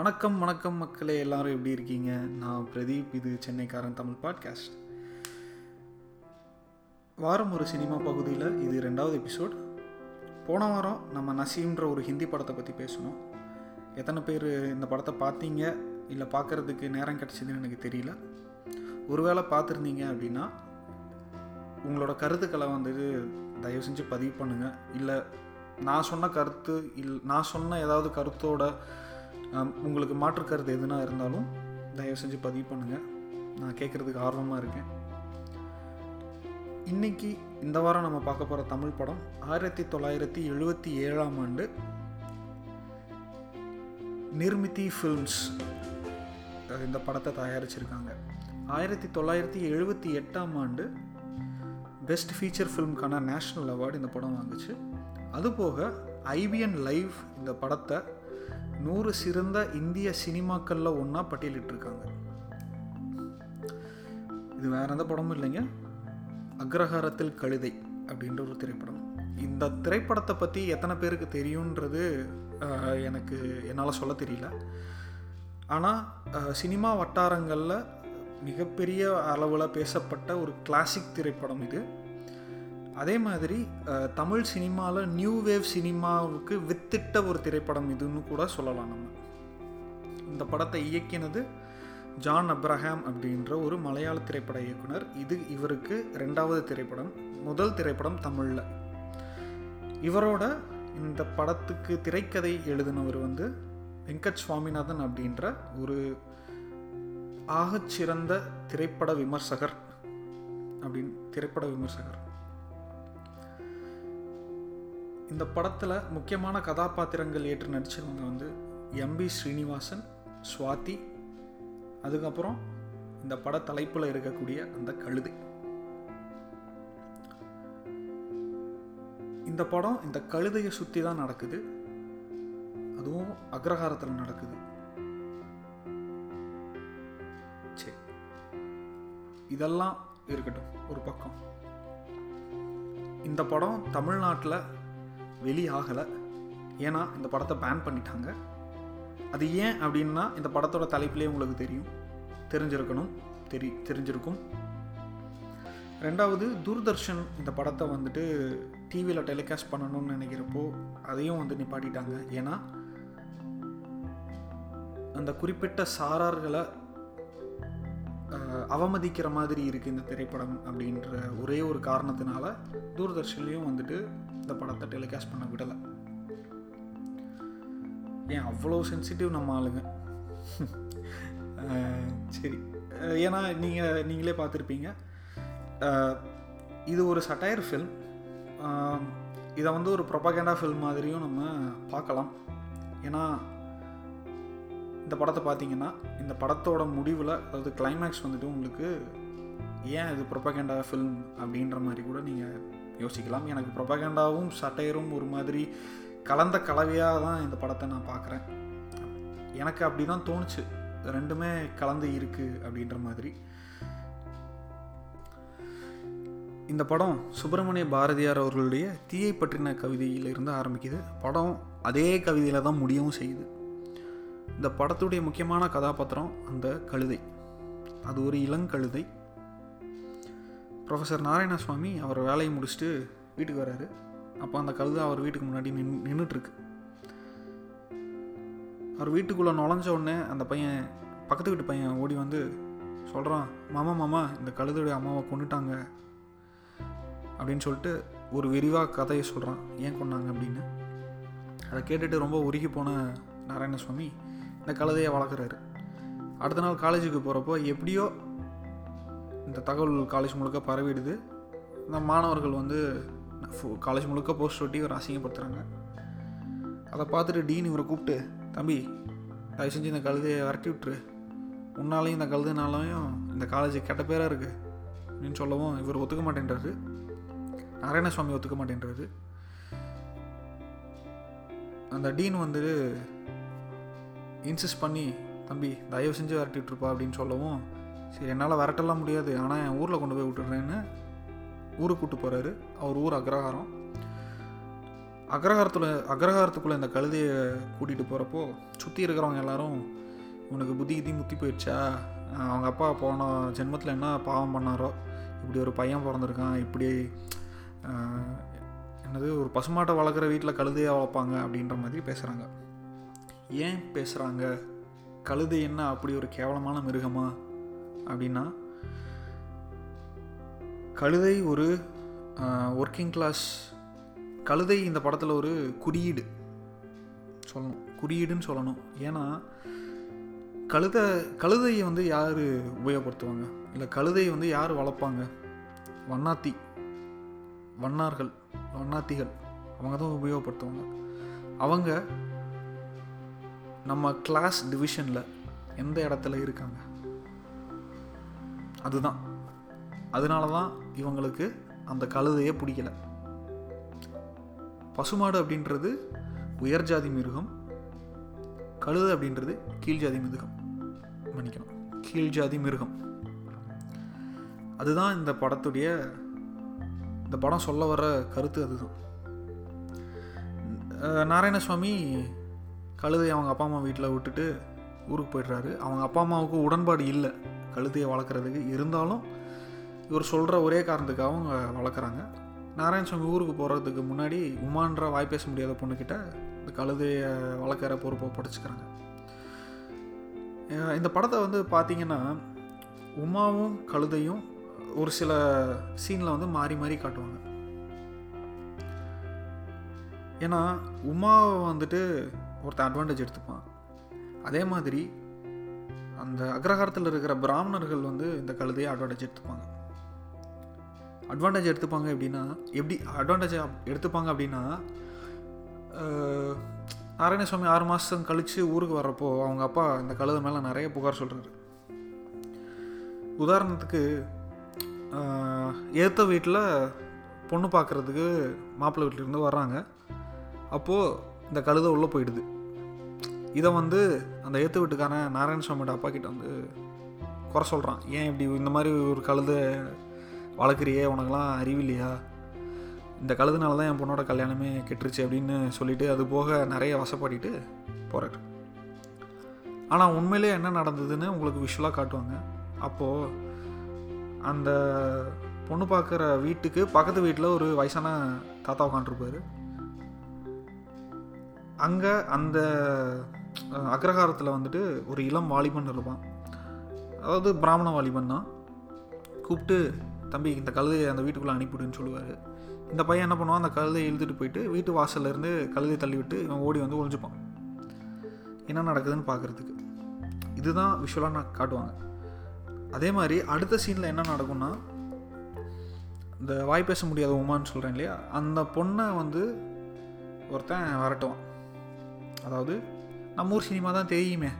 வணக்கம் வணக்கம் மக்களே எல்லாரும் எப்படி இருக்கீங்க? நான் பிரதீப் இது சென்னைக்காரன் தமிழ் பாட்காஸ்ட். வாரம் ஒரு சினிமா பகுதியில் இது ரெண்டாவது எபிசோட். போன வாரம் நம்ம நசீம்ன்ற ஒரு ஹிந்தி படத்தை பற்றி பேசணும் எத்தனை பேர் இந்த படத்தை பார்த்தீங்க? இல்லை பார்க்குறதுக்கு நேரம் கிடச்சிதுன்னு எனக்கு தெரியல. ஒருவேளை பார்த்துருந்தீங்க அப்படின்னா உங்களோட கருத்துக்களை வந்துட்டு தயவு செஞ்சு பதிவு பண்ணுங்கள் இல்லை நான் சொன்ன கருத்து இல் நான் சொன்ன ஏதாவது கருத்தோட உங்களுக்கு மாற்று கருத்து எதுனா இருந்தாலும் தயவு செஞ்சு பதிவு பண்ணுங்கள் நான் கேட்குறதுக்கு ஆர்வமாக இருக்கேன். இன்றைக்கி இந்த வாரம் நம்ம பார்க்க போகிற தமிழ் படம் ஆயிரத்தி தொள்ளாயிரத்தி எழுபத்தி ஏழாம் ஆண்டு நிர்மிதி ஃபில்ம்ஸ் இந்த படத்தை தயாரிச்சிருக்காங்க. ஆயிரத்தி தொள்ளாயிரத்தி எழுபத்தி எட்டாம் ஆண்டு பெஸ்ட் ஃபீச்சர் ஃபிலிம்க்கான நேஷ்னல் அவார்டு இந்த படம் வாங்குச்சு. அதுபோக ஐபிஎன் லைவ் இந்த படத்தை நூறு சிறந்த இந்திய சினிமாக்களில் ஒன்றா பட்டியலிட்டிருக்காங்க. இது வேற எந்த படமும் இல்லைங்க. அக்ரஹாரத்தில் கழுதை அப்படின்ற ஒரு திரைப்படம். இந்த திரைப்படத்தை பற்றி எத்தனை பேருக்கு தெரியுன்றது எனக்கு என்னால் சொல்ல தெரியல. ஆனால் சினிமா வட்டாரங்களில் மிகப்பெரிய அளவில் பேசப்பட்ட ஒரு கிளாசிக் திரைப்படம் இது. அதே மாதிரி தமிழ் சினிமாவில் நியூ வேவ் சினிமாவுக்கு வித்திட்ட ஒரு திரைப்படம் இதுன்னு கூட சொல்லலாம் நம்ம. இந்த படத்தை இயக்கினது ஜான் அப்ரஹாம் அப்படின்ற ஒரு மலையாள திரைப்பட இயக்குனர். இது இவருக்கு ரெண்டாவது திரைப்படம். முதல் திரைப்படம் தமிழில். இவரோட இந்த படத்துக்கு திரைக்கதை எழுதினவர் வந்து வெங்கட் சுவாமிநாதன் அப்படின்ற ஒரு ஆகச்சிறந்த திரைப்பட விமர்சகர் அப்படின்னு திரைப்பட விமர்சகர். இந்த படத்தில் முக்கியமான கதாபாத்திரங்கள் ஏற்று நடிச்சவங்க வந்து எம்பி ஸ்ரீனிவாசன் சுவாதி. அதுக்கப்புறம் இந்த பட தலைப்பில் இருக்கக்கூடிய அந்த கழுதை. இந்த படம் இந்த கழுதையை சுற்றி தான் நடக்குது. அதுவும் அக்ரஹாரத்தில் நடக்குது. சரி. இதெல்லாம் இருக்கட்டும் ஒரு பக்கம். இந்த படம் தமிழ்நாட்டில் வெளியாகலை. ஏன்னா இந்த படத்தை பேன் பண்ணிட்டாங்க. அது ஏன் அப்படின்னா இந்த படத்தோட தலைப்பிலே உங்களுக்கு தெரியும். தெரிஞ்சிருக்கணும். தெரி தெரிஞ்சிருக்கும். ரெண்டாவது தூர்தர்ஷன் இந்த படத்தை வந்துட்டு டிவியில் டெலிகாஸ்ட் பண்ணணும்னு நினைக்கிறப்போ அதையும் வந்து நிப்பாட்டிட்டாங்க. ஏன்னா அந்த குறிப்பிட்ட சாரார்களை அவமதிக்கிற மாதிரி இருக்குது இந்த திரைப்படம் அப்படின்ற ஒரே ஒரு காரணத்தினால தூர்தர்ஷன்லேயும் வந்துட்டு இந்த படத்தை டெலிகாஸ்ட் பண்ண விடலை. ஏன் அவ்வளோ சென்சிட்டிவ் நம்ம ஆளுங்க? சரி. ஏன்னா நீங்கள் நீங்களே பார்த்துருப்பீங்க. இது ஒரு சட்டையர் ஃபில்ம் இதை வந்து ஒரு ப்ரொபகேண்டா ஃபில்ம் மாதிரியும் நம்ம பார்க்கலாம். ஏன்னா இந்த படத்தை பார்த்தீங்கன்னா இந்த படத்தோட முடிவில் அதாவது கிளைமேக்ஸ் வந்துட்டு உங்களுக்கு ஏன் இது ப்ரொபகேண்டா ஃபில்ம் அப்படின்ற மாதிரி கூட நீங்கள் யோசிக்கலாம். எனக்கு ப்ரொபகண்டாவும் சட்டையரும் ஒரு மாதிரி கலந்த கலவையாக தான் இந்த படத்தை நான் பார்க்குறேன். எனக்கு அப்படி தான் தோணுச்சு. ரெண்டுமே கலந்து இருக்குது அப்படின்ற மாதிரி. இந்த படம் சுப்பிரமணிய பாரதியார் அவர்களுடைய தீயை பற்றின கவிதையிலிருந்து ஆரம்பிக்குது. படம் அதே கவிதையில் தான் முடியவும் செய்யுது. இந்த படத்துடைய முக்கியமான கதாபாத்திரம் அந்த கழுதை. அது ஒரு இளங்கழுதை. ப்ரொஃபஸர் நாராயணசுவாமி அவர் வேலையை முடிச்சுட்டு வீட்டுக்கு வராரு அப்போ அந்த கழுதை அவர் வீட்டுக்கு முன்னாடி நின் நின்றுட்டுருக்கு அவர் வீட்டுக்குள்ளே நுழைஞ்ச உடனே அந்த பையன் பக்கத்து வீட்டு பையன் ஓடி வந்து சொல்கிறான் மாமா மாமா இந்த கழுதையுடைய அம்மாவை கொண்டுட்டாங்க அப்படின்னு சொல்லிட்டு ஒரு விரிவாக கதையை சொல்கிறான். ஏன் கொண்டாங்க அப்படின்னு. அதை கேட்டுட்டு ரொம்ப உருகி போன நாராயணசுவாமி இந்த கழுதையை வளர்க்குறாரு. அடுத்த நாள் காலேஜுக்கு போகிறப்போ எப்படியோ இந்த தகவல் காலேஜ் முழுக்க பரவிடுது. இந்த மாணவர்கள் வந்து காலேஜ் முழுக்க போஸ்ட் ஒட்டி இவர் அசிங்கப்படுத்துகிறாங்க அதை பார்த்துட்டு டீன் இவரை கூப்பிட்டு தம்பி தயவு செஞ்சு இந்த கழுதையை விரட்டி விட்டுரு. உன்னாலையும் இந்த கழுதுனாலையும் இந்த காலேஜ் கெட்ட பேராக இருக்குது அப்படின்னு சொல்லவும் இவர் ஒத்துக்க மாட்டேன்றாரு. நாராயணசுவாமி ஒத்துக்க மாட்டேன்றாரு. அந்த டீன் வந்து இன்சிஸ்ட் பண்ணி தம்பி தயவு செஞ்சு விரட்டி விட்டுருப்பா அப்படின்னு சொல்லவும் சரி என்னால் வரட்டெல்லாம் முடியாது. ஆனால் என் ஊரில் கொண்டு போய் விட்டுடுறேன்னு ஊருக்கு கூட்டு போகிறாரு அவர் ஊர் அக்ரஹாரம். அக்ரஹாரத்தில் அக்ரஹாரத்துக்குள்ளே இந்த கழுதையை கூட்டிகிட்டு போகிறப்போ சுற்றி இருக்கிறவங்க எல்லாரும் உனக்கு புத்தி கிதி முத்தி போயிடுச்சா? அவங்க அப்பா போன ஜென்மத்தில் என்ன பாவம் பண்ணாரோ? இப்படி ஒரு பையன் பிறந்திருக்கான். இப்படி என்னது ஒரு பசுமாட்டை வளர்க்குற வீட்டில் கழுதையாக வளர்ப்பாங்க அப்படின்ற மாதிரி பேசுகிறாங்க ஏன் பேசுகிறாங்க கழுதை என்ன அப்படி ஒரு கேவலமான மிருகமாக அப்படின்னா கழுதை ஒரு ஒர்க்கிங் கிளாஸ் கழுதை இந்த படத்தில் ஒரு குறியீடு சொல்லணும். குறியீடுன்னு சொல்லணும். ஏன்னா கழுதை கழுதையை வந்து யார் உபயோகப்படுத்துவாங்க? இல்லை கழுதையை வந்து யார் வளர்ப்பாங்க? வண்ணாத்தி வண்ணார்கள் வண்ணாத்திகள் அவங்க தான் உபயோகப்படுத்துவாங்க. அவங்க நம்ம கிளாஸ் டிவிஷனில் எந்த இடத்துல இருக்காங்க? அதுதான். அதனால தான் இவங்களுக்கு அந்த கழுதையே பிடிக்கல. பசுமாடு அப்படின்றது உயர் ஜாதி மிருகம் கழுதை அப்படின்றது கீழ் ஜாதி மிருகம். மன்னிக்கணும். கீழ் ஜாதி மிருகம். அதுதான் இந்த படத்துடைய இந்த படம் சொல்ல வர கருத்து அதுதான். நாராயணசுவாமி கழுதையை அவங்க அப்பா அம்மா வீட்டில் விட்டுட்டு ஊருக்கு போயிடுறாரு. அவங்க அப்பா அம்மாவுக்கு உடன்பாடு இல்லை. கழுதையை வளர்க்குறதுக்கு. இருந்தாலும் இவர் சொல்கிற ஒரே காரணத்துக்காக அவங்க வளர்க்குறாங்க. நாராயணசாமி ஊருக்கு போகிறதுக்கு முன்னாடி உமான்ற வாய் பேச முடியாத பொண்ணுக்கிட்ட இந்த கழுதையை வளர்க்குற பொறுப்பை படிச்சுக்கிறாங்க. இந்த படத்தை வந்து பார்த்தீங்கன்னா உமாவும் கழுதையும் ஒரு சில சீனில் வந்து மாறி மாறி காட்டுவாங்க. ஏன்னா உமாவை வந்துட்டு ஒருத்தன் அட்வான்டேஜ் எடுத்துப்பான். அதே மாதிரி அந்த அக்ரஹாரத்தில் இருக்கிற பிராமணர்கள் வந்து இந்த கழுதையை அட்வான்டேஜ் எடுத்துப்பாங்க. அட்வான்டேஜ் எடுத்துப்பாங்க எப்படின்னா எப்படி அட்வான்டேஜ் எடுத்துப்பாங்க அப்படின்னா அஹ், நாராயணசுவாமி ஆறு மாதம் கழித்து ஊருக்கு வர்றப்போ அவங்க அப்பா இந்த கழுதை மேலே நிறைய புகார் சொல்கிறாரு உதாரணத்துக்கு ஏற்ற வீட்டில் பொண்ணு பார்க்குறதுக்கு மாப்பிள்ளை வீட்டிலேருந்து வர்றாங்க. அப்போது இந்த கழுதை உள்ளே போயிடுது. இதை வந்து அந்த ஏற்று வீட்டுக்கான நாராயணசாமியோட அப்பா கிட்ட வந்து குறை சொல்கிறான் ஏன் இப்படி இந்த மாதிரி ஒரு கழுத வளர்க்குறியே? உனக்கெல்லாம் அறிவில்லையா இந்த கழுதுனால தான் என் பொண்ணோட கல்யாணமே கெட்டுருச்சு அப்படின்னு சொல்லிட்டு அது போக நிறைய வசப்பாடிட்டு போகிறார் ஆனால் உண்மையிலே என்ன நடந்ததுன்னு உங்களுக்கு விஷுவலாக காட்டுவாங்க. அப்போது அந்த பொண்ணு பார்க்குற வீட்டுக்கு பக்கத்து வீட்டில் ஒரு வயசான தாத்தா உட்காந்துருப்பாரு அங்கே அந்த அக்ரஹாரத்தில் வந்துட்டு ஒரு இளம் வாலிபன் இருப்பான். அதாவது பிராமண வாலிபன் தான். கூப்பிட்டு தம்பி இந்த கழுதையை அந்த வீட்டுக்குள்ளே அனுப்பிவிடுன்னு சொல்லுவார். இந்த பையன் என்ன பண்ணுவான்? அந்த கழுதையை இழுத்துட்டு போயிட்டு வீட்டு வாசல்லேருந்து கழுதையை தள்ளிவிட்டு இவன் ஓடி வந்து ஒழிஞ்சுப்பான் என்ன நடக்குதுன்னு பார்க்குறதுக்கு இதுதான் விஷுவலாக நான் காட்டுவாங்க. அதே மாதிரி அடுத்த சீனில் என்ன நடக்கும்னா இந்த வாய் பேச முடியாத உமான்னு சொல்கிறேன் இல்லையா? அந்த பொண்ணை வந்து ஒருத்தன் வரட்டுவான். அதாவது நம்ம ஊர் சினிமா தான் தெரியுமே.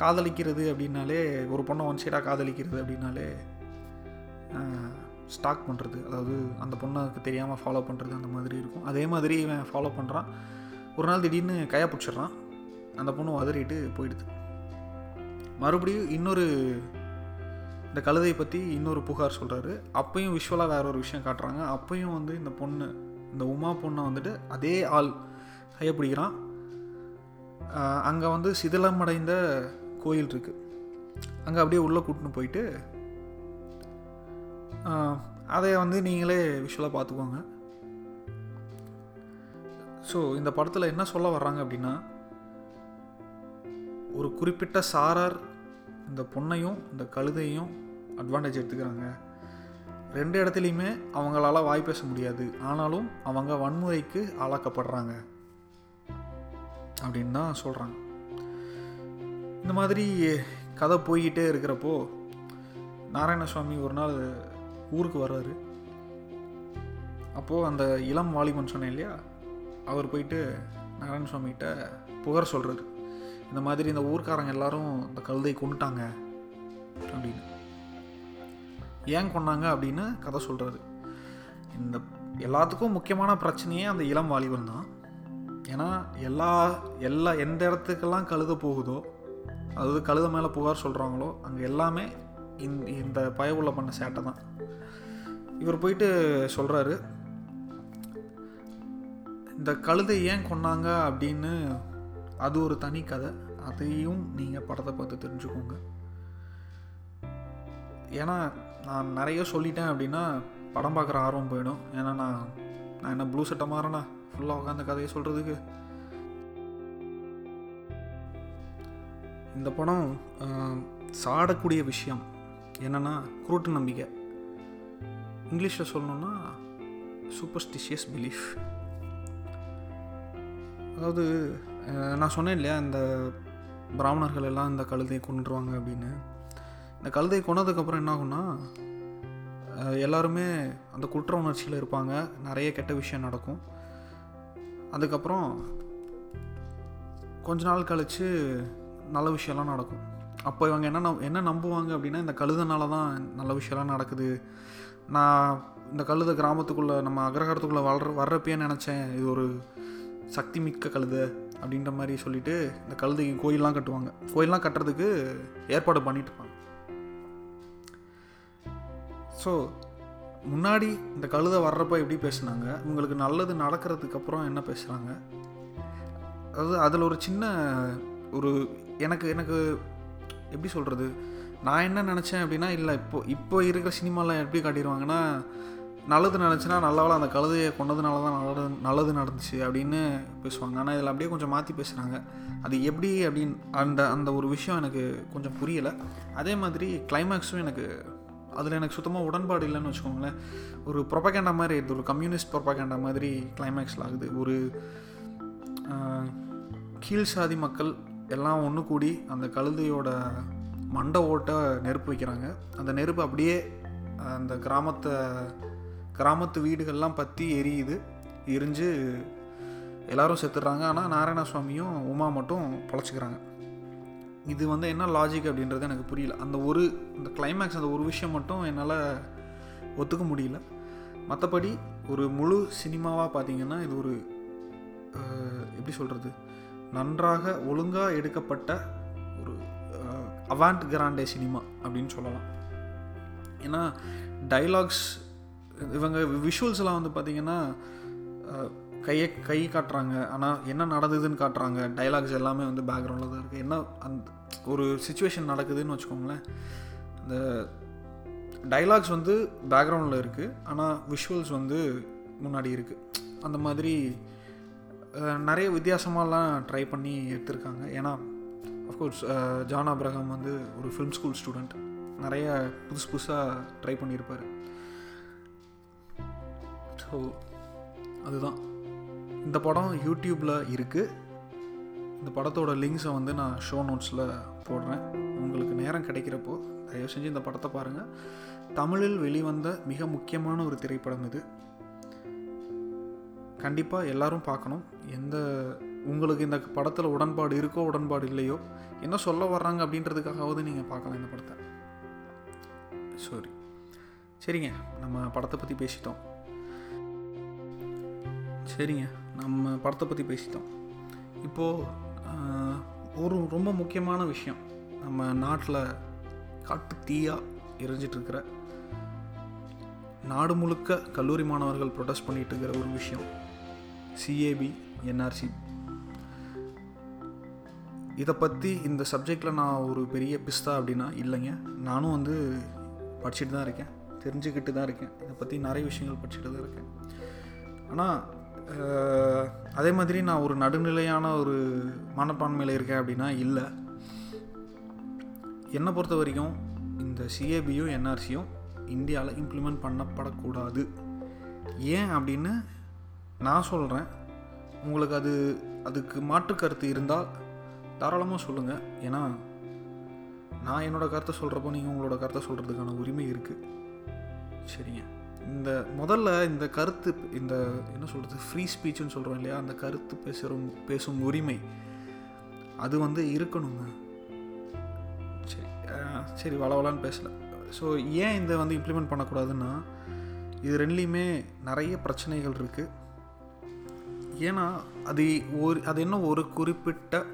காதலிக்கிறது அப்படின்னாலே ஒரு பொண்ணை ஒன் சைடாக காதலிக்கிறது அப்படின்னாலே ஸ்டாக் பண்ணுறது அதாவது அந்த பொண்ணுக்கு தெரியாமல் ஃபாலோ பண்ணுறது அந்த மாதிரி இருக்கும். அதே மாதிரி இவன் ஃபாலோ பண்ணுறான் ஒரு நாள் திடீர்னு கையை பிடிச்சிடுறான். அந்த பொண்ணு உதறிட்டு போயிடுது. மறுபடியும் இன்னொரு இந்த கழுதையை பற்றி இன்னொரு புகார் சொல்கிறாரு அப்பையும் விஷுவலாக வேற ஒரு விஷயம் காட்டுறாங்க. அப்பையும் வந்து இந்த பொண்ணு இந்த உமா பொண்ணை வந்துட்டு அதே ஆள் கையை பிடிக்கிறான். அங்கே வந்து சிதிலமடைந்த கோயில் இருக்குது அங்கே அப்படியே உள்ளே கூட்டின்னு போயிட்டு அதை வந்து நீங்களே விஷுவலாக பார்த்துக்கோங்க. ஸோ இந்த படத்தில் என்ன சொல்ல வர்றாங்க அப்படின்னா ஒரு குறிப்பிட்ட சாரார் இந்த பொண்ணையும் இந்த கழுதையும் அட்வான்டேஜ் எடுத்துக்கிறாங்க. ரெண்டு இடத்துலையுமே அவங்களால வாய் பேச முடியாது. ஆனாலும் அவங்க வன்முறைக்கு ஆளாக்கப்படுறாங்க. அப்படின்னு தான் சொல்கிறாங்க இந்த மாதிரி கதை போய்கிட்டே இருக்கிறப்போ நாராயணசுவாமி ஒரு நாள் ஊருக்கு வர்றாரு. அப்போது அந்த இளம் வாலிபன் சொன்னேன் இல்லையா? அவர் போயிட்டு நாராயணசுவாமிகிட்ட புகார் சொல்கிறாரு இந்த மாதிரி இந்த ஊர்க்காரங்க எல்லாரும் இந்த கழுதை கொண்டுட்டாங்க அப்படின்னு. ஏன் கொண்டாங்க அப்படின்னு கதை சொல்கிறாரு இந்த எல்லாத்துக்கும் முக்கியமான பிரச்சனையே அந்த இளம் வாலிபன் தான். ஏன்னா எல்லா எல்லா எந்த இடத்துக்கெல்லாம் கழுத போகுதோ அதாவது கழுத மேலே புகார் சொல்கிறாங்களோ அங்கே எல்லாமே இந்த இந்த பயவுள்ள பண்ண சேட்டை தான் இவர் போயிட்டு சொல்கிறாரு இந்த கழுதை ஏன் கொன்னாங்க அப்படின்னு அது ஒரு தனி கதை. அதையும் நீங்கள் படத்தை பார்த்து தெரிஞ்சுக்கோங்க. ஏன்னா நான் நிறைய சொல்லிட்டேன் அப்படின்னா படம் பார்க்குற ஆர்வம் போயிடும். ஏன்னா நான் நான் என்ன ப்ளூ சட்டை மாறேனா? ஃபுல்லாக உட்காந்து கதையை சொல்கிறதுக்கு இந்த படம் சாடக்கூடிய விஷயம். என்னென்னா குருட்டு நம்பிக்கை. இங்கிலீஷில் சொல்லணுன்னா சூப்பர்ஸ்டிஷியஸ் பிலீஃப் அதாவது நான் சொன்னேன் இல்லையா இந்த பிராமணர்கள் எல்லாம் இந்த கழுதையை கொண்டுருவாங்க அப்படின்னு. இந்த கழுதையை கொன்னதுக்கப்புறம் என்ன ஆகும்னா எல்லாருமே அந்த குற்ற உணர்ச்சியில் இருப்பாங்க. நிறைய கெட்ட விஷயம் நடக்கும். அதுக்கப்புறம் கொஞ்ச நாள் கழித்து நல்ல விஷயம்லாம் நடக்கும். அப்போ இவங்க என்ன நம் என்ன நம்புவாங்க அப்படின்னா இந்த கழுதனால தான் நல்ல விஷயம்லாம் நடக்குது. நான் இந்த கழுத கிராமத்துக்குள்ளே நம்ம அக்ரஹாரத்துக்குள்ளே வளர வர்றப்பயே நினச்சேன் இது ஒரு சக்தி மிக்க கழுதை அப்படின்ற மாதிரி சொல்லிட்டு இந்த கழுதைக்கு கோயிலெலாம் கட்டுவாங்க. கோயிலெலாம் கட்டுறதுக்கு ஏற்பாடு பண்ணிட்டு இருப்பாங்க. ஸோ முன்னாடி இந்த கழுதை வர்றப்ப எப்படி பேசுனாங்க? உங்களுக்கு நல்லது நடக்கிறதுக்கு அப்புறம் என்ன பேசுகிறாங்க அதாவது அதில் ஒரு சின்ன ஒரு எனக்கு எனக்கு எப்படி சொல்கிறது நான் என்ன நினச்சேன் அப்படின்னா இல்லை இப்போ இப்போ இருக்கிற சினிமாவில் எப்படி காட்டிடுவாங்கன்னா நல்லது நினச்சின்னா நல்லவளை அந்த கழுதையை கொண்டதுனால தான் நல்லது நல்லது நடந்துச்சு அப்படின்னு பேசுவாங்க. ஆனால் இதில் அப்படியே கொஞ்சம் மாற்றி பேசுகிறாங்க அது எப்படி அப்படின்னு அந்த அந்த ஒரு விஷயம் எனக்கு கொஞ்சம் புரியலை. அதே மாதிரி கிளைமேக்ஸும் எனக்கு அதில் எனக்கு சுத்தமாக உடன்பாடு இல்லைன்னு வச்சுக்கோங்களேன். ஒரு ப்ரொபகேண்டா மாதிரி இது ஒரு கம்யூனிஸ்ட் ப்ரொபகேண்டா மாதிரி கிளைமேக்ஸில் ஆகுது. ஒரு கீழ் சாதி மக்கள் எல்லாம் ஒன்று கூடி அந்த கழுதையோட மண்டை ஓட்டை நெருப்பு வைக்கிறாங்க. அந்த நெருப்பு அப்படியே அந்த கிராமத்தை கிராமத்து வீடுகள்லாம் பற்றி எரியுது. எரிஞ்சு எல்லாரும் செத்துடுறாங்க. ஆனால் நாராயணசுவாமியும் உமா மட்டும் பொழைச்சிக்கிறாங்க. இது வந்து என்ன லாஜிக் அப்படின்றது எனக்கு புரியல. அந்த ஒரு இந்த கிளைமேக்ஸ் அந்த ஒரு விஷயம் மட்டும் என்னால் ஒத்துக்க முடியல. மற்றபடி ஒரு முழு சினிமாவாக பார்த்தீங்கன்னா இது ஒரு எப்படி சொல்கிறது நன்றாக ஒழுங்காக எடுக்கப்பட்ட ஒரு அவாண்ட் கிராண்டே சினிமா அப்படின்னு சொல்லலாம். ஏன்னா டைலாக்ஸ் இவங்க விஷுவல்ஸ்லாம் வந்து பார்த்திங்கன்னா கையை கை காட்டுறாங்க. ஆனால் என்ன நடந்ததுன்னு காட்டுறாங்க. டைலாக்ஸ் எல்லாமே வந்து பேக்ரவுண்டில் தான் இருக்குது என்ன அந்த ஒரு சுச்சுவேஷன் நடக்குதுன்னு வச்சுக்கோங்களேன். அந்த டைலாக்ஸ் வந்து பேக்ரவுண்டில் இருக்குது ஆனால் விஷுவல்ஸ் வந்து முன்னாடி இருக்குது அந்த மாதிரி நிறைய வித்தியாசமாலாம் ட்ரை பண்ணி எடுத்திருக்காங்க. ஏன்னா அஃப்கோர்ஸ் ஜான் அப்ரஹாம் வந்து ஒரு ஃபிலிம் ஸ்கூல் ஸ்டூடெண்ட் நிறைய புதுசு புதுசாக ட்ரை பண்ணியிருப்பார். ஸோ அதுதான். இந்த படம் யூடியூப்பில் இருக்குது இந்த படத்தோட லிங்க்ஸை வந்து நான் ஷோ நோட்ஸில் போடுறேன். உங்களுக்கு நேரம் கிடைக்கிறப்போ தயவு செஞ்சு இந்த படத்தை பாருங்கள் தமிழில் வெளிவந்த மிக முக்கியமான ஒரு திரைப்படம் இது. கண்டிப்பாக எல்லாரும் பார்க்கணும். எந்த உங்களுக்கு இந்த படத்தில் உடன்பாடு இருக்கோ உடன்பாடு இல்லையோ என்ன சொல்ல வர்றாங்க அப்படின்றதுக்காகவது நீங்கள் பார்க்கலாம் இந்த படத்தை. சாரி சரிங்க நம்ம படத்தை பற்றி பேசிட்டோம். சரிங்க. நம்ம படத்தை பற்றி பேசிட்டோம். இப்போது ஒரு ரொம்ப முக்கியமான விஷயம். நம்ம நாட்டில் காட்டு தீயாக எரிஞ்சிட்ருக்கிற நாடு முழுக்க கல்லூரி மாணவர்கள் ப்ரொடெஸ்ட் பண்ணிட்டு இருக்கிற ஒரு விஷயம். சிஏபி என்ஆர்சி இதை பற்றி இந்த சப்ஜெக்டில் நான் ஒரு பெரிய பிஸ்தா அப்படின்னா இல்லைங்க. நானும் வந்து படிச்சுட்டு தான் இருக்கேன். தெரிஞ்சுக்கிட்டு தான் இருக்கேன். இதை பற்றி நிறைய விஷயங்கள் படிச்சுட்டு தான் இருக்கேன். ஆனால் அதே மாதிரி நான் ஒரு நடுநிலையான ஒரு மனப்பான்மையில் இருக்கேன் அப்படின்னா இல்லை. என்னை பொறுத்த வரைக்கும் இந்த சிஏபியும் என்ஆர்சியும் இந்தியாவில் இம்ப்ளிமெண்ட் பண்ணப்படக்கூடாது. ஏன் அப்படின்னு நான் சொல்கிறேன் உங்களுக்கு அது அதுக்கு மாற்று கருத்து இருந்தால் தாராளமாக சொல்லுங்கள் ஏன்னா நான் என்னோடய கருத்தை சொல்கிறப்போ நீங்கள் உங்களோட கருத்தை சொல்கிறதுக்கான உரிமை இருக்குது சரிங்க. இந்த முதல்ல இந்த கருத்து இந்த என்ன சொல்கிறது ஃப்ரீ ஸ்பீச்சுன்னு சொல்கிறோம் இல்லையா? அந்த கருத்து பேசுகிற பேசும் உரிமை. அது வந்து இருக்கணுங்க. சரி சரி வளவலான்னு பேசலை. ஸோ ஏன் இதை வந்து இம்ப்ளிமெண்ட் பண்ணக்கூடாதுன்னா இது ரெண்டுலேயுமே நிறைய பிரச்சனைகள் இருக்குது ஏன்னா அது ஒரு அது என்ன ஒரு குறிப்பிட்ட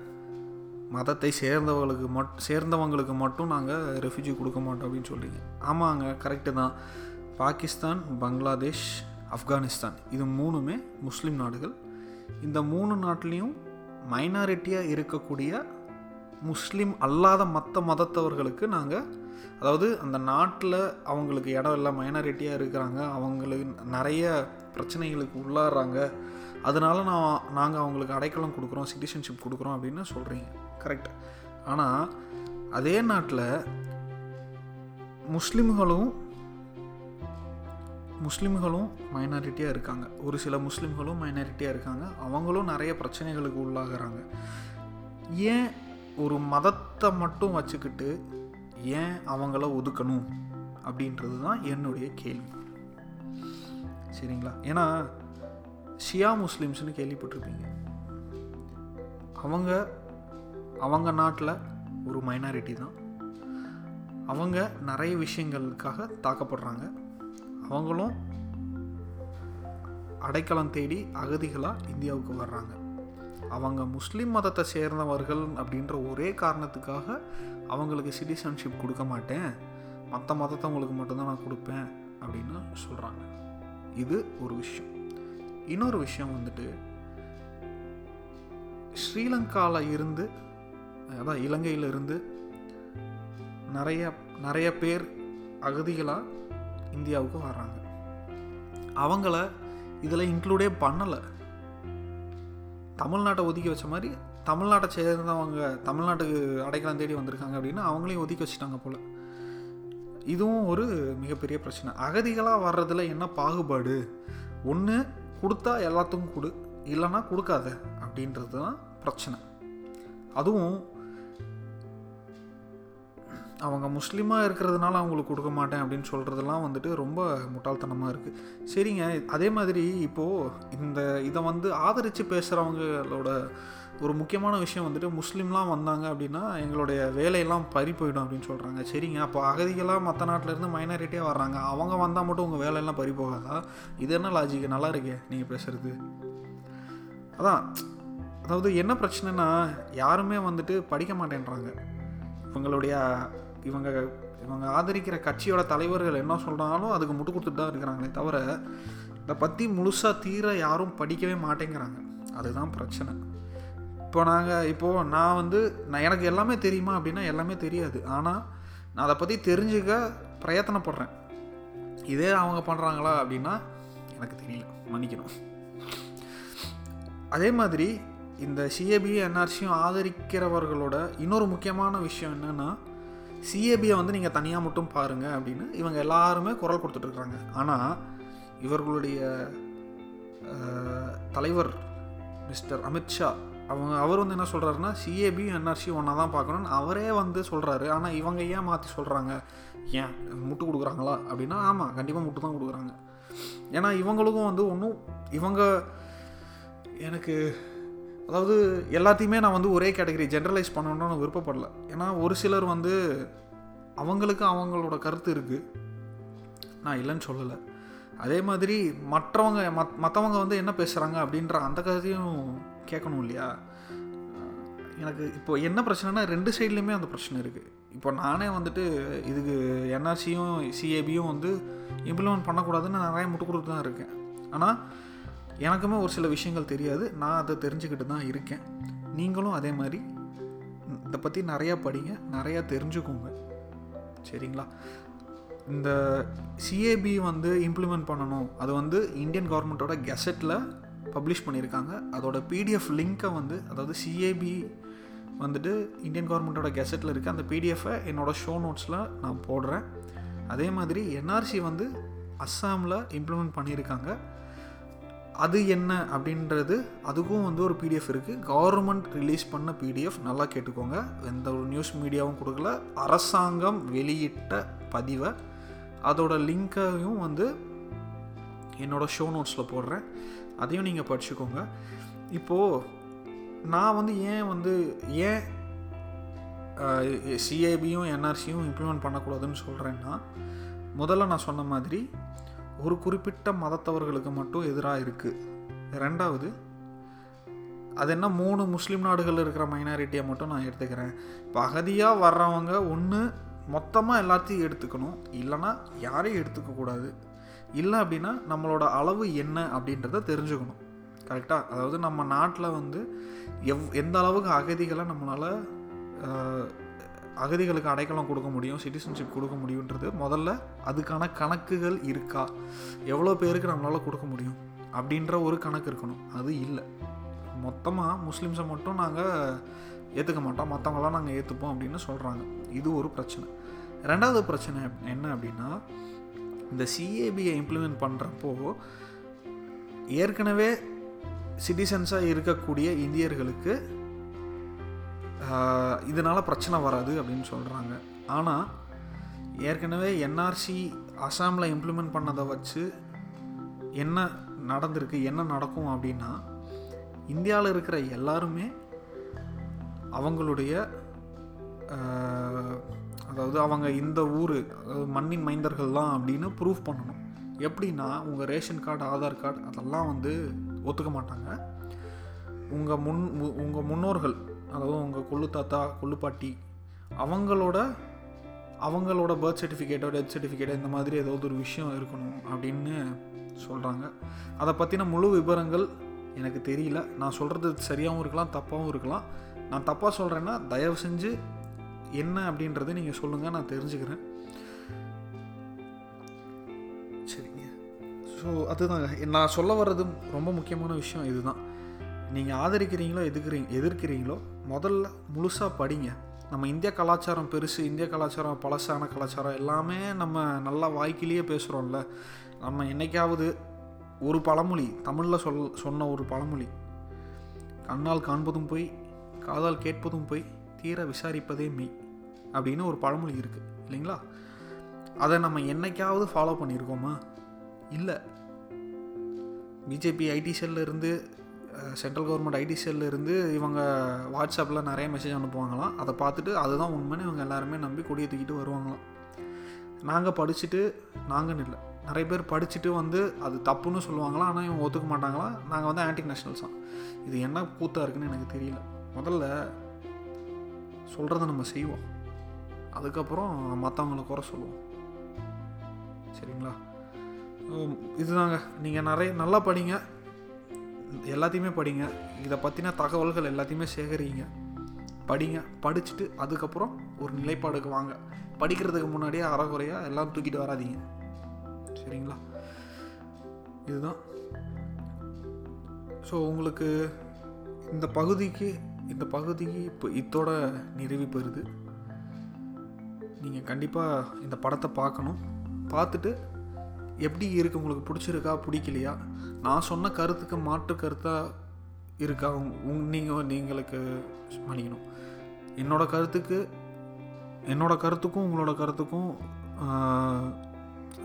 மதத்தை சேர்ந்தவங்களுக்கு மட் சேர்ந்தவங்களுக்கு மட்டும் நாங்கள் ரெஃப்யூஜி கொடுக்க மாட்டோம் அப்படின்னு சொல்கிறீங்க ஆமாங்க கரெக்டு தான். பாகிஸ்தான் பங்களாதேஷ் ஆப்கானிஸ்தான். இது மூணுமே முஸ்லீம் நாடுகள். இந்த மூணு நாட்டிலையும் மைனாரிட்டியாக இருக்கக்கூடிய முஸ்லீம் அல்லாத மற்ற மதத்தவர்களுக்கு நாங்கள் அதாவது அந்த நாட்டில் அவங்களுக்கு இடம் இல்லை மைனாரிட்டியாக இருக்கிறாங்க அவங்களுக்கு நிறைய பிரச்சனைகளுக்கு உள்ளாடுறாங்க அதனால நான் நாங்கள் அவங்களுக்கு அடைக்கலம் கொடுக்குறோம் சிட்டிசன்ஷிப் கொடுக்குறோம் அப்படின்னு சொல்கிறீங்க கரெக்ட் ஆனால் அதே நாட்டில் முஸ்லீம்களும் முஸ்லீம்களும் மைனாரிட்டியாக இருக்காங்க. ஒரு சில முஸ்லீம்களும் மைனாரிட்டியாக இருக்காங்க. அவங்களும் நிறைய பிரச்சனைகளுக்கு உள்ளாகிறாங்க. ஏன் ஒரு மதத்தை மட்டும் வச்சுக்கிட்டு ஏன் அவங்கள ஒதுக்கணும் அப்படின்றது தான் என்னுடைய கேள்வி. சரிங்களா? ஏன்னா ஷியா முஸ்லீம்ஸ்னு கேள்விப்பட்டிருப்பீங்க. அவங்க அவங்க நாட்டில் ஒரு மைனாரிட்டி தான். அவங்க நிறைய விஷயங்களுக்காக தாக்கப்படுறாங்க. அவங்களும் அடைக்கலம் தேடி அகதிகளாக இந்தியாவுக்கு வர்றாங்க. அவங்க முஸ்லீம் மதத்தை சேர்ந்தவர்கள் அப்படின்ற ஒரே காரணத்துக்காக அவங்களுக்கு சிட்டிசன்ஷிப் கொடுக்க மாட்டேன். மற்ற மதத்தை அவங்களுக்கு மட்டும்தான் நான் கொடுப்பேன் அப்படின்னு சொல்கிறாங்க இது ஒரு விஷயம். இன்னொரு விஷயம் வந்துட்டு ஸ்ரீலங்காவில் இருந்து அதான் இலங்கையில் இருந்து நிறைய நிறைய பேர் அகதிகளாக இந்தியாவுக்கு வர்றாங்க. அவங்கள இதில் இன்க்ளூடே பண்ணலை. தமிழ்நாட்டை ஒதுக்கி வச்ச மாதிரி தமிழ்நாட்டை சேர்ந்தவங்க தமிழ்நாட்டுக்கு அடைக்கலம் தேடி வந்திருக்காங்க அப்படின்னா அவங்களையும் ஒதுக்கி வச்சுட்டாங்க போல். இதுவும் ஒரு மிகப்பெரிய பிரச்சனை. அகதிகளாக வர்றதில் என்ன பாகுபாடு? ஒன்று கொடுத்தா எல்லாத்துக்கும் கொடு. இல்லைன்னா கொடுக்காத அப்படின்றது தான் பிரச்சனை. அதுவும் அவங்க முஸ்லீமாக இருக்கிறதுனால அவங்களுக்கு கொடுக்க மாட்டேன் அப்படின்னு சொல்கிறதுலாம் வந்துட்டு ரொம்ப முட்டாள்தனமாக இருக்குது சரிங்க அதே மாதிரி இப்போது இந்த இதை வந்து ஆதரித்து பேசுகிறவங்களோட ஒரு முக்கியமான விஷயம் வந்துட்டு முஸ்லீம்லாம் வந்தாங்க அப்படின்னா எங்களுடைய வேலையெல்லாம் பறி போயிடும் அப்படின்னு சொல்கிறாங்க சரிங்க அப்போ அகதிகளாக மற்ற நாட்டிலேருந்து மைனாரிட்டியாக வர்றாங்க. அவங்க வந்தால் மட்டும் உங்கள் வேலையெல்லாம் பறி போகாதா? இது என்ன லாஜிக் நல்லா இருக்கே நீங்கள் பேசுகிறது அதான் அதாவது என்ன பிரச்சனைனா யாருமே வந்துட்டு படிக்க மாட்டேன்றாங்க. இவங்களுடைய இவங்க இவங்க ஆதரிக்கிற கட்சியோட தலைவர்கள் என்ன சொல்கிறாலும் அதுக்கு முட்டு கொடுத்துட்டு தான் இருக்கிறாங்களே தவிர இதை பற்றி முழுசாக தீர யாரும் படிக்கவே மாட்டேங்கிறாங்க. அதுதான் பிரச்சனை. இப்போ நாங்கள் இப்போது நான் வந்து நான் எனக்கு எல்லாமே தெரியுமா அப்படின்னா எல்லாமே தெரியாது. ஆனால் நான் அதை பற்றி தெரிஞ்சுக்க பிரயத்தனப்படுறேன். இதே அவங்க பண்ணுறாங்களா அப்படின்னா எனக்கு தெரியல. மன்னிக்கணும். அதே மாதிரி இந்த சிஏபி என்ஆர்சியும் ஆதரிக்கிறவர்களோட இன்னொரு முக்கியமான விஷயம் என்னென்னா சிஏபியை வந்து நீங்கள் தனியாக மட்டும் பாருங்கள் அப்படின்னு இவங்க எல்லாருமே குரல் கொடுத்துட்ருக்குறாங்க. ஆனால் இவர்களுடைய தலைவர் மிஸ்டர் அமித்ஷா அவங்க அவர் வந்து என்ன சொல்கிறாருன்னா சிஏபியும் என்ஆர்சி ஒன்றா தான் பார்க்கணும்னு அவரே வந்து சொல்கிறாரு ஆனால் இவங்க ஏன் மாற்றி சொல்கிறாங்க ஏன் முட்டு கொடுக்குறாங்களா அப்படின்னா ஆமாம் கண்டிப்பாக முட்டு தான் கொடுக்குறாங்க. ஏன்னா இவங்களுக்கும் வந்து ஒன்றும் இவங்க எனக்கு அதாவது எல்லாத்தையுமே நான் வந்து ஒரே கேட்டகரி ஜென்ரலைஸ் பண்ணணும்னு நான் விருப்பப்படல. ஏன்னா ஒரு சிலர் வந்து அவங்களுக்கு அவங்களோட கருத்து இருக்குது நான் இல்லைன்னு சொல்லலை. அதே மாதிரி மற்றவங்க மத் மற்றவங்க வந்து என்ன பேசுகிறாங்க அப்படின்ற அந்த கருத்தையும் கேட்கணும் இல்லையா? எனக்கு இப்போ என்ன பிரச்சனைனா ரெண்டு சைட்லேயுமே அந்த பிரச்சனை இருக்குது இப்போ நானே வந்துட்டு இதுக்கு என்ஆர்சியும் சிஏபியும் வந்து இம்ப்ளிமெண்ட் பண்ணக்கூடாதுன்னு நிறைய முட்டு கொடுத்து தான் இருக்கேன். ஆனால் எனக்குமே ஒரு சில விஷயங்கள் தெரியாது. நான் அதை தெரிஞ்சுக்கிட்டு தான் இருக்கேன். நீங்களும் அதே மாதிரி இதை பற்றி நிறையா படிங்க நிறையா தெரிஞ்சுக்கோங்க. சரிங்களா? இந்த சிஏபி வந்து இம்ப்ளிமெண்ட் பண்ணணும். அது வந்து இந்தியன் கவர்மெண்ட்டோட கெசட்டில் பப்ளிஷ் பண்ணியிருக்காங்க. அதோட பிடிஎஃப் லிங்க்கை வந்து அதாவது சிஏபி வந்துட்டு இந்தியன் கவர்மெண்ட்டோட கெசட்டில் இருக்க. அந்த பிடிஎஃபை என்னோடய ஷோ நோட்ஸில் நான் போடுறேன். அதே மாதிரி என்ஆர்சி வந்து அஸ்ஸாமில் இம்ப்ளிமெண்ட் பண்ணியிருக்காங்க. அது என்ன அப்படின்றது அதுக்கும் வந்து ஒரு பிடிஎஃப் இருக்குது கவர்மெண்ட் ரிலீஸ் பண்ண பிடிஎஃப் நல்லா கேட்டுக்கோங்க. எந்த ஒரு நியூஸ் மீடியாவும் கொடுக்கல. அரசாங்கம் வெளியிட்ட பதிவை அதோட லிங்க்கையும் வந்து என்னோடய ஷோ நோட்ஸில் போடுறேன். அதையும் நீங்கள் படிச்சுக்கோங்க. இப்போது நான் வந்து ஏன் வந்து ஏன் சிஏபியும் என்ஆர்சியும் இம்ப்ளிமெண்ட் பண்ணக்கூடாதுன்னு சொல்கிறேன்னா முதல்ல நான் சொன்ன மாதிரி ஒரு குறிப்பிட்ட மதத்தவர்களுக்கு மட்டும் எதிராக இருக்குது ரெண்டாவது அது என்ன மூணு முஸ்லீம் நாடுகளில் இருக்கிற மைனாரிட்டியை மட்டும் நான் எடுத்துக்கிறேன். இப்போ அகதியாக வர்றவங்க ஒன்று மொத்தமாக எல்லாத்தையும் எடுத்துக்கணும். இல்லைனா யாரையும் எடுத்துக்கக்கூடாது இல்லை அப்படின்னா நம்மளோட அளவு என்ன அப்படின்றத தெரிஞ்சுக்கணும். கரெக்டாக அதாவது நம்ம நாட்டில் வந்து எவ் எந்த அளவுக்கு அகதிகளை நம்மளால் அகதிகளுக்கு அடைக்கலம் கொடுக்க முடியும் சிட்டிசன்ஷிப் கொடுக்க முடியுன்றது முதல்ல அதுக்கான கணக்குகள் இருக்கா? எவ்வளோ பேருக்கு நம்மளால் கொடுக்க முடியும்? அப்படின்ற ஒரு கணக்கு இருக்கணும். அது இல்லை. மொத்தமாக முஸ்லீம்ஸை மட்டும் நாங்கள் ஏற்றுக்க மாட்டோம். மற்றவங்களாம் நாங்கள் ஏற்றுப்போம் அப்படின்னு சொல்கிறாங்க இது ஒரு பிரச்சனை. ரெண்டாவது பிரச்சனை என்ன அப்படின்னா இந்த சிஏபியை இம்ப்ளிமெண்ட் பண்ணுறப்போ ஏற்கனவே சிட்டிசன்ஸாக இருக்கக்கூடிய இந்தியர்களுக்கு இதனால் பிரச்சனை வராது அப்படின்னு சொல்கிறாங்க ஆனால் ஏற்கனவே என்ஆர்சி அசாமில் இம்ப்ளிமெண்ட் பண்ணதை வச்சு என்ன நடந்திருக்கு என்ன நடக்கும் அப்படின்னா இந்தியாவில் இருக்கிற எல்லாருமே அவங்களுடைய அதாவது அவங்க இந்த ஊர் மண்ணின் மைந்தர்கள் தான் அப்படின்னு ப்ரூவ் பண்ணணும். எப்படின்னா உங்கள் ரேஷன் கார்டு ஆதார் கார்டு அதெல்லாம் வந்து ஒத்துக்க மாட்டாங்க. உங்கள் முன் உங்கள் முன்னோர்கள் அதாவது உங்கள் கொள்ளு தாத்தா கொள்ளு பாட்டி அவங்களோட அவங்களோட பர்த் சர்டிஃபிகேட்டோ டெத் சர்டிஃபிகேட்டோ இந்த மாதிரி ஏதாவது ஒரு விஷயம் இருக்கணும் அப்படின்னு சொல்கிறாங்க அதை பற்றின முழு விவரங்கள் எனக்கு தெரியல. நான் சொல்கிறது சரியாகவும் இருக்கலாம் தப்பாகவும் இருக்கலாம். நான் தப்பாக சொல்கிறேன்னா தயவு செஞ்சு என்ன அப்படின்றத நீங்கள் சொல்லுங்கள் நான் தெரிஞ்சுக்கிறேன். சரிங்க. ஸோ அதுதாங்க. நான் சொல்ல வர்றது ரொம்ப முக்கியமான விஷயம் இதுதான். நீங்கள் ஆதரிக்கிறீங்களோ எதிர்க்கிறீங்க எதிர்க்கிறீங்களோ முதல்ல முழுசாக படிங்க. நம்ம இந்திய கலாச்சாரம் பெருசு இந்திய கலாச்சாரம் பழசான கலாச்சாரம் எல்லாமே நம்ம நல்லா வாய்க்கிலேயே பேசுகிறோம்ல நம்ம என்னைக்காவது ஒரு பழமொழி தமிழில் சொல் சொன்ன ஒரு பழமொழி கண்ணால் காண்பதும் போய் காதால் கேட்பதும் போய் தீர விசாரிப்பதே மெய் அப்படின்னு ஒரு பழமொழி இருக்குது இல்லைங்களா? அதை நம்ம என்னைக்காவது ஃபாலோ பண்ணியிருக்கோமா? இல்லை. பிஜேபி ஐடி செல்லிருந்து சென்ட்ரல் கவர்மெண்ட் ஐடி செல்லிருந்து இவங்க வாட்ஸ்அப்பில் நிறைய மெசேஜ் அனுப்புவாங்களாம். அதை பார்த்துட்டு அதுதான் உண்மைன்னு இவங்க எல்லாருமே நம்பி கொடியை தூக்கிட்டு வருவாங்களாம். நாங்கள் படிச்சுட்டு நாங்கன்னு இல்லை நிறைய பேர் படிச்சுட்டு வந்து அது தப்புன்னு சொல்லுவாங்களாம். ஆனால் இவங்க ஒத்துக்க மாட்டாங்களாம். நாங்கள் வந்து ஆன்டி நேஷனல்ஸ் தான் இது என்ன கூத்தாக இருக்குன்னு எனக்கு தெரியல. முதல்ல சொல்கிறத நம்ம செய்வோம். அதுக்கப்புறம் மற்றவங்கள குறை சொல்லுவோம். சரிங்களா? இதுதாங்க. நீங்கள் நிறைய நல்லா படிங்க. எல்லாத்தையுமே படிங்க. இதை பற்றின தகவல்கள் எல்லாத்தையுமே சேகரிங்க. படிங்க. படிச்சுட்டு அதுக்கப்புறம் ஒரு நிலைப்பாடுக்கு வாங்க. படிக்கிறதுக்கு முன்னாடியே அறகுறையாக எல்லாம் தூக்கிட்டு வராதிங்க. சரிங்களா? இதுதான். ஸோ உங்களுக்கு இந்த பகுதிக்கு இந்த பகுதிக்கு இப்போ இதோட நிறைவு பெறுது. நீங்கள் கண்டிப்பாக இந்த படத்தை பார்க்கணும். பார்த்துட்டு எப்படி இருக்குது உங்களுக்கு பிடிச்சிருக்கா பிடிக்கலையா? நான் சொன்ன கருத்துக்கு மாற்று கருத்தாக இருக்கா? உங் நீங்கள் நீங்களுக்கு மன்னிக்கணும். என்னோட கருத்துக்கு என்னோட கருத்துக்கும் உங்களோட கருத்துக்கும்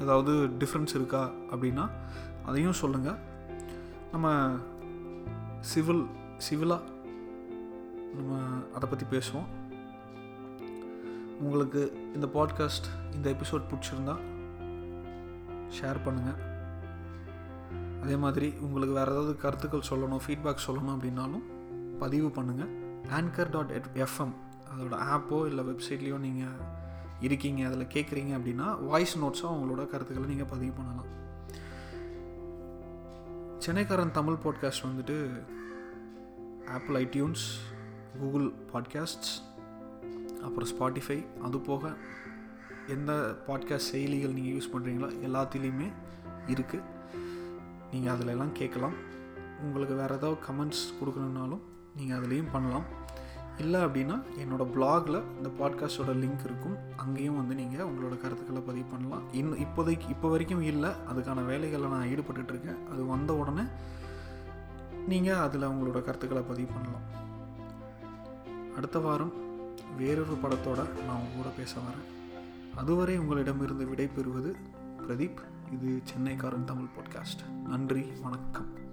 ஏதாவது டிஃப்ரென்ஸ் இருக்கா அப்படின்னா அதையும் சொல்லுங்கள் நம்ம சிவில் சிவிலாக நம்ம அதை பற்றி பேசுவோம். உங்களுக்கு இந்த பாட்காஸ்ட் இந்த எபிசோட் பிடிச்சிருந்தா ஷேர் பண்ணுங்கள் அதே மாதிரி உங்களுக்கு வேறு ஏதாவது கருத்துக்கள் சொல்லணும் ஃபீட்பேக் சொல்லணும் அப்படின்னாலும் பதிவு பண்ணுங்கள் ஆன்கர் டாட் எட் எஃப்எம் அதோட ஆப்போ இல்லை வெப்சைட்லேயோ நீங்கள் இருக்கீங்க அதில் கேட்குறீங்க அப்படின்னா வாய்ஸ் நோட்ஸாக உங்களோட கருத்துக்களை நீங்கள் பதிவு பண்ணலாம். சென்னைக்காரன் தமிழ் பாட்காஸ்ட் வந்துட்டு ஆப்பிள் ஐடியூன்ஸ் கூகுள் பாட்காஸ்ட்ஸ் அப்புறம் ஸ்பாட்டிஃபை அது போக எந்த பாட்காஸ்ட் செயலிகள் நீங்கள் யூஸ் பண்ணுறீங்களோ எல்லாத்துலேயுமே இருக்குது நீங்கள் அதில் எல்லாம் கேட்கலாம். உங்களுக்கு வேறு ஏதாவது கமெண்ட்ஸ் கொடுக்கணுன்னாலும் நீங்கள் அதுலேயும் பண்ணலாம். இல்லை அப்படின்னா என்னோடய பிளாகில் இந்த பாட்காஸ்ட்டோட லிங்க் இருக்கும். அங்கேயும் வந்து நீங்கள் உங்களோட கருத்துக்களை பதிவு பண்ணலாம். இன்னும் இப்போதைக்கு இப்போ வரைக்கும் இல்லை. அதுக்கான வேலைகளில் நான் ஈடுபட்டுருக்கேன் அது வந்த உடனே நீங்கள் அதில் உங்களோட கருத்துக்களை பதிவு பண்ணலாம். அடுத்த வாரம் வேறொரு படத்தோடு நான் உங்க கூட பேச வரேன். அதுவரை உங்களிடமிருந்து விடை பெறுவது பிரதீப். இது சென்னைக்காரன் தமிழ் பாட்காஸ்ட் நன்றி வணக்கம்.